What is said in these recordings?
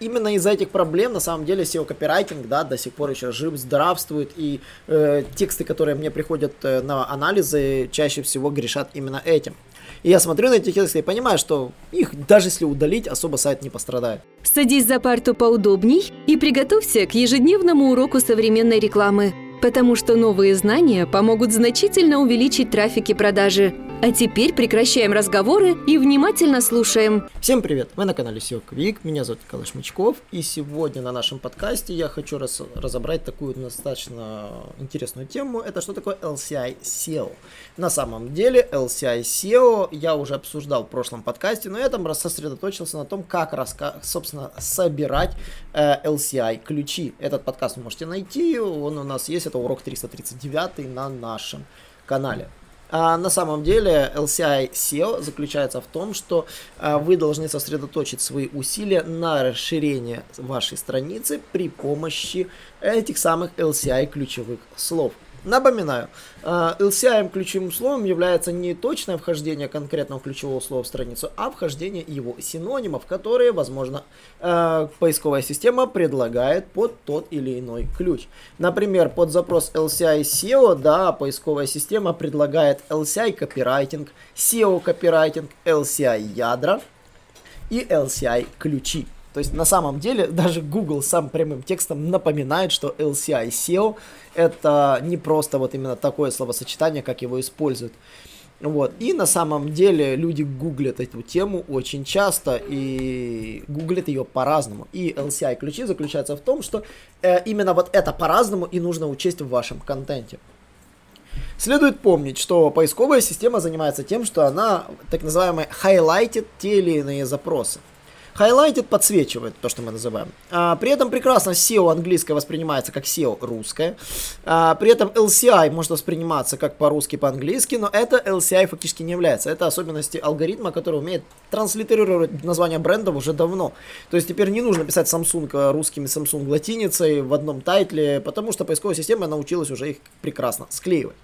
Именно из-за этих проблем, на самом деле, SEO-копирайтинг, да, до сих пор еще жив, здравствует, и э, тексты, которые мне приходят э, на анализы, чаще всего грешат именно этим. И я смотрю на эти тексты и понимаю, что их даже если удалить, особо сайт не пострадает. Садись за парту поудобней и приготовься к ежедневному уроку современной рекламы, потому что новые знания помогут значительно увеличить трафик и продажи. А теперь прекращаем разговоры и внимательно слушаем. Всем привет! Вы на канале SEO Quick, меня зовут Николай Шмычков, и сегодня на нашем подкасте я хочу раз, разобрать такую достаточно интересную тему. Это что такое LCI SEO? На самом деле LCI SEO я уже обсуждал в прошлом подкасте, но я там сосредоточился на том, как, раска... собственно, собирать э, LCI ключи. Этот подкаст вы можете найти, он у нас есть, это урок 339 на нашем канале. А на самом деле LCI SEO заключается в том, что а, вы должны сосредоточить свои усилия на расширение вашей страницы при помощи этих самых LCI ключевых слов. Напоминаю, а, LCI ключевым словом является не точное вхождение конкретного ключевого слова в страницу, а вхождение его синонимов, которые, возможно, а, поисковая система предлагает под тот или иной ключ. Например, под запрос LCI SEO, да, поисковая система предлагает LCI копирайтинг, SEO копирайтинг, LCI ядра и LCI ключи. То есть на самом деле даже Google сам прямым текстом напоминает, что LCI SEO это не просто вот именно такое словосочетание, как его используют. Вот. И на самом деле люди гуглят эту тему очень часто и гуглят ее по-разному. И LCI ключи заключаются в том, что э, именно вот это по-разному и нужно учесть в вашем контенте. Следует помнить, что поисковая система занимается тем, что она так называемая хайлайтит те или иные запросы. Highlighted подсвечивает то, что мы называем. А, при этом прекрасно SEO английское воспринимается как SEO русское. А, при этом LCI может восприниматься как по-русски, по-английски, но это LCI фактически не является. Это особенности алгоритма, который умеет транслитерировать название брендов уже давно. То есть теперь не нужно писать Samsung русскими Samsung латиницей в одном тайтле, потому что поисковая система научилась уже их прекрасно склеивать.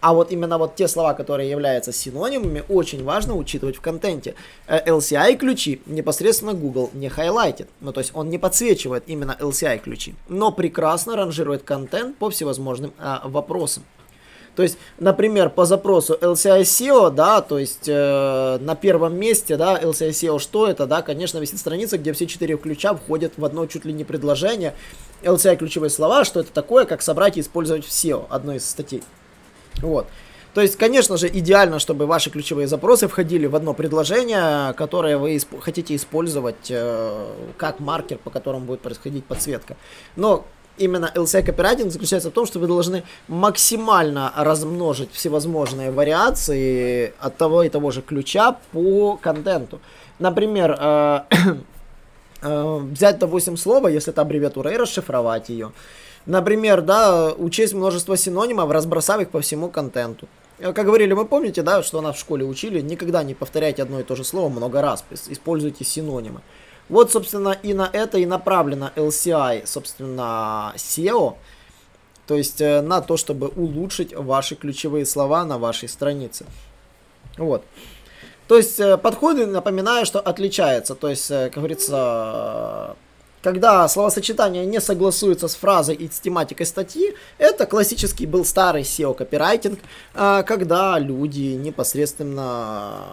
А вот именно вот те слова, которые являются синонимами, очень важно учитывать в контенте. Э, LCI ключи непосредственно Google не хайлайтит. Ну, то есть он не подсвечивает именно LCI ключи, но прекрасно ранжирует контент по всевозможным а, вопросам. То есть, например, по запросу LCI SEO, да, то есть э, на первом месте, да, LCI SEO что это, да, конечно, висит страница, где все четыре ключа входят в одно чуть ли не предложение. LCI ключевые слова, что это такое, как собрать и использовать в SEO, одной из статей. Вот. То есть, конечно же, идеально, чтобы ваши ключевые запросы входили в одно предложение, которое вы исп- хотите использовать э, как маркер, по которому будет происходить подсветка. Но именно LCI копирайтинг заключается в том, что вы должны максимально размножить всевозможные вариации от того и того же ключа по контенту. Например, э, э, взять, допустим, слово, если это аббревиатура, и расшифровать ее. Например, да, учесть множество синонимов, разбросав их по всему контенту. Как говорили, вы помните, да, что нас в школе учили, никогда не повторяйте одно и то же слово много раз, используйте синонимы. Вот, собственно, и на это и направлено LCI, собственно, SEO, то есть э, на то, чтобы улучшить ваши ключевые слова на вашей странице. Вот. То есть э, подходы, напоминаю, что отличаются. То есть, э, как говорится, когда словосочетание не согласуется с фразой и с тематикой статьи, это классический был старый SEO-копирайтинг, а, когда люди непосредственно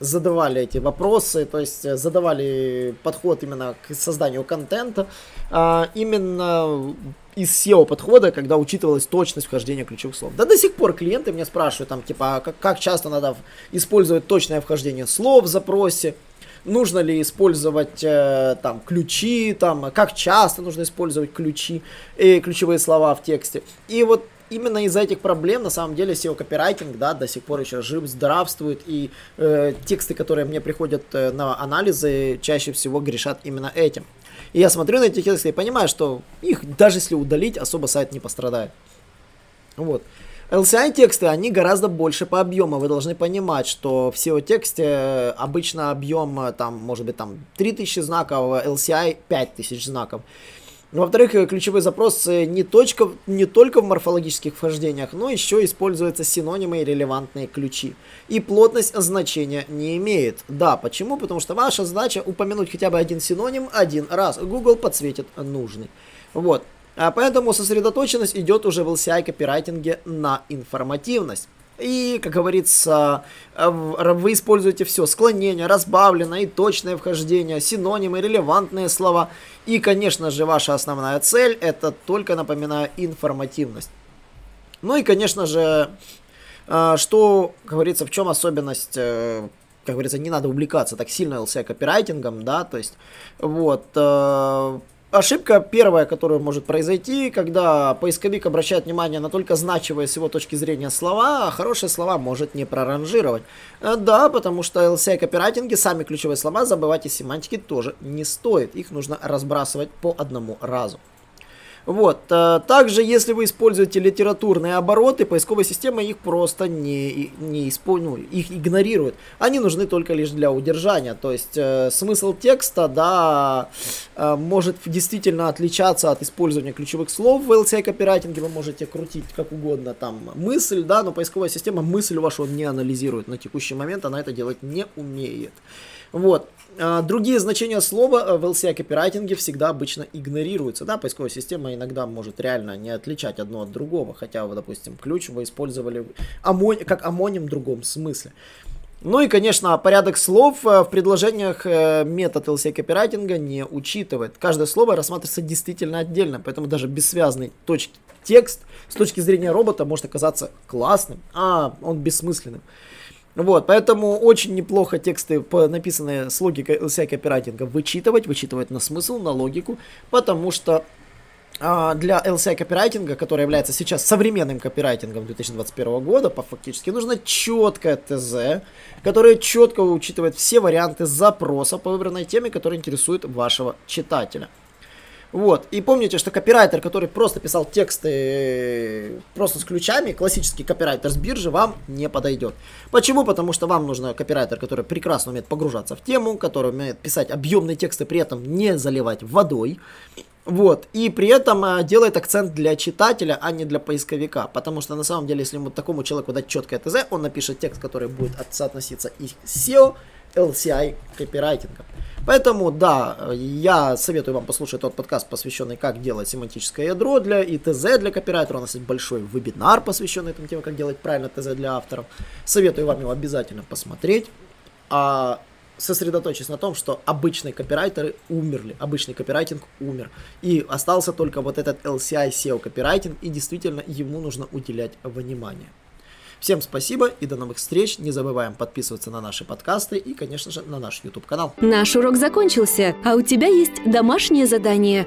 задавали эти вопросы, то есть задавали подход именно к созданию контента, а, именно из SEO подхода, когда учитывалась точность вхождения ключевых слов. Да до сих пор клиенты меня спрашивают, там, типа, а как, как часто надо использовать точное вхождение слов в запросе, нужно ли использовать э, там ключи, там, как часто нужно использовать ключи и ключевые слова в тексте. И вот именно из-за этих проблем, на самом деле, SEO-копирайтинг, да, до сих пор еще жив, здравствует, и э, тексты, которые мне приходят э, на анализы, чаще всего грешат именно этим. И я смотрю на эти тексты и понимаю, что их даже если удалить, особо сайт не пострадает. Вот. LCI тексты, они гораздо больше по объему. Вы должны понимать, что в SEO-тексте э, обычно объем, э, там, может быть, там 3000 знаков, LCI 5000 знаков. Во-вторых, э, ключевой запрос не, точка, не только в морфологических вхождениях, но еще используются синонимы и релевантные ключи. И плотность значения не имеет. Да, почему? Потому что ваша задача упомянуть хотя бы один синоним один раз. Google подсветит нужный. Вот. А поэтому сосредоточенность идет уже в LCI копирайтинге на информативность. И, как говорится, э, вы используете все. Склонение, разбавленное и точное вхождение, синонимы, релевантные слова. И, конечно же, ваша основная цель это только, напоминаю, информативность. Ну и, конечно же, э, что, как говорится, в чем особенность э, как говорится, не надо увлекаться так сильно LCI копирайтингом, да, то есть, вот, ошибка первая, которая может произойти, когда поисковик обращает внимание на только значимые с его точки зрения слова, а хорошие слова может не проранжировать. Э, да, потому что LCI копирайтинги, сами ключевые слова забывать из семантики тоже не стоит. Их нужно разбрасывать по одному разу. Вот. Э, также, если вы используете литературные обороты, поисковая система их просто не, не использует, ну, их игнорирует. Они нужны только лишь для удержания. То есть э, смысл текста, да, э, может действительно отличаться от использования ключевых слов в LCI копирайтинге. Вы можете крутить как угодно там мысль, да, но поисковая система мысль вашу не анализирует на текущий момент, она это делать не умеет. Вот. А, другие значения слова э, в LCI копирайтинге всегда обычно игнорируются. Да, поисковая система иногда может реально не отличать одно от другого, хотя вы, допустим, ключ вы использовали амон... как амоним в другом смысле. Ну и, конечно, порядок слов э, в предложениях э, метод LCI копирайтинга не учитывает. Каждое слово рассматривается действительно отдельно, поэтому даже бессвязный точки текст с точки зрения робота может оказаться классным, а он бессмысленным. Вот, поэтому очень неплохо тексты, написанные с логикой LCI копирайтинга, вычитывать, вычитывать на смысл, на логику, потому что для LCI копирайтинга, который является сейчас современным копирайтингом 2021 года, по фактически нужно четкое ТЗ, которое четко учитывает все варианты запроса по выбранной теме, которая интересует вашего читателя. Вот. И помните, что копирайтер, который просто писал тексты э, просто с ключами, классический копирайтер с биржи, вам не подойдет. Почему? Потому что вам нужен копирайтер, который прекрасно умеет погружаться в тему, который умеет писать объемные тексты, при этом не заливать водой. Вот, и при этом а, делает акцент для читателя, а не для поисковика. Потому что на самом деле, если ему такому человеку дать четкое ТЗ, он напишет текст, который будет соотноситься и SEO, LCI копирайтингом. Поэтому, да, я советую вам послушать тот подкаст, посвященный как делать семантическое ядро для и ТЗ для копирайтера. У нас есть большой вебинар, посвященный этому теме, как делать правильно ТЗ для авторов. Советую вам его обязательно посмотреть. А сосредоточьтесь на том, что обычные копирайтеры умерли, обычный копирайтинг умер. И остался только вот этот LCI SEO копирайтинг, и действительно ему нужно уделять внимание. Всем спасибо и до новых встреч. Не забываем подписываться на наши подкасты и, конечно же, на наш YouTube канал. Наш урок закончился, а у тебя есть домашнее задание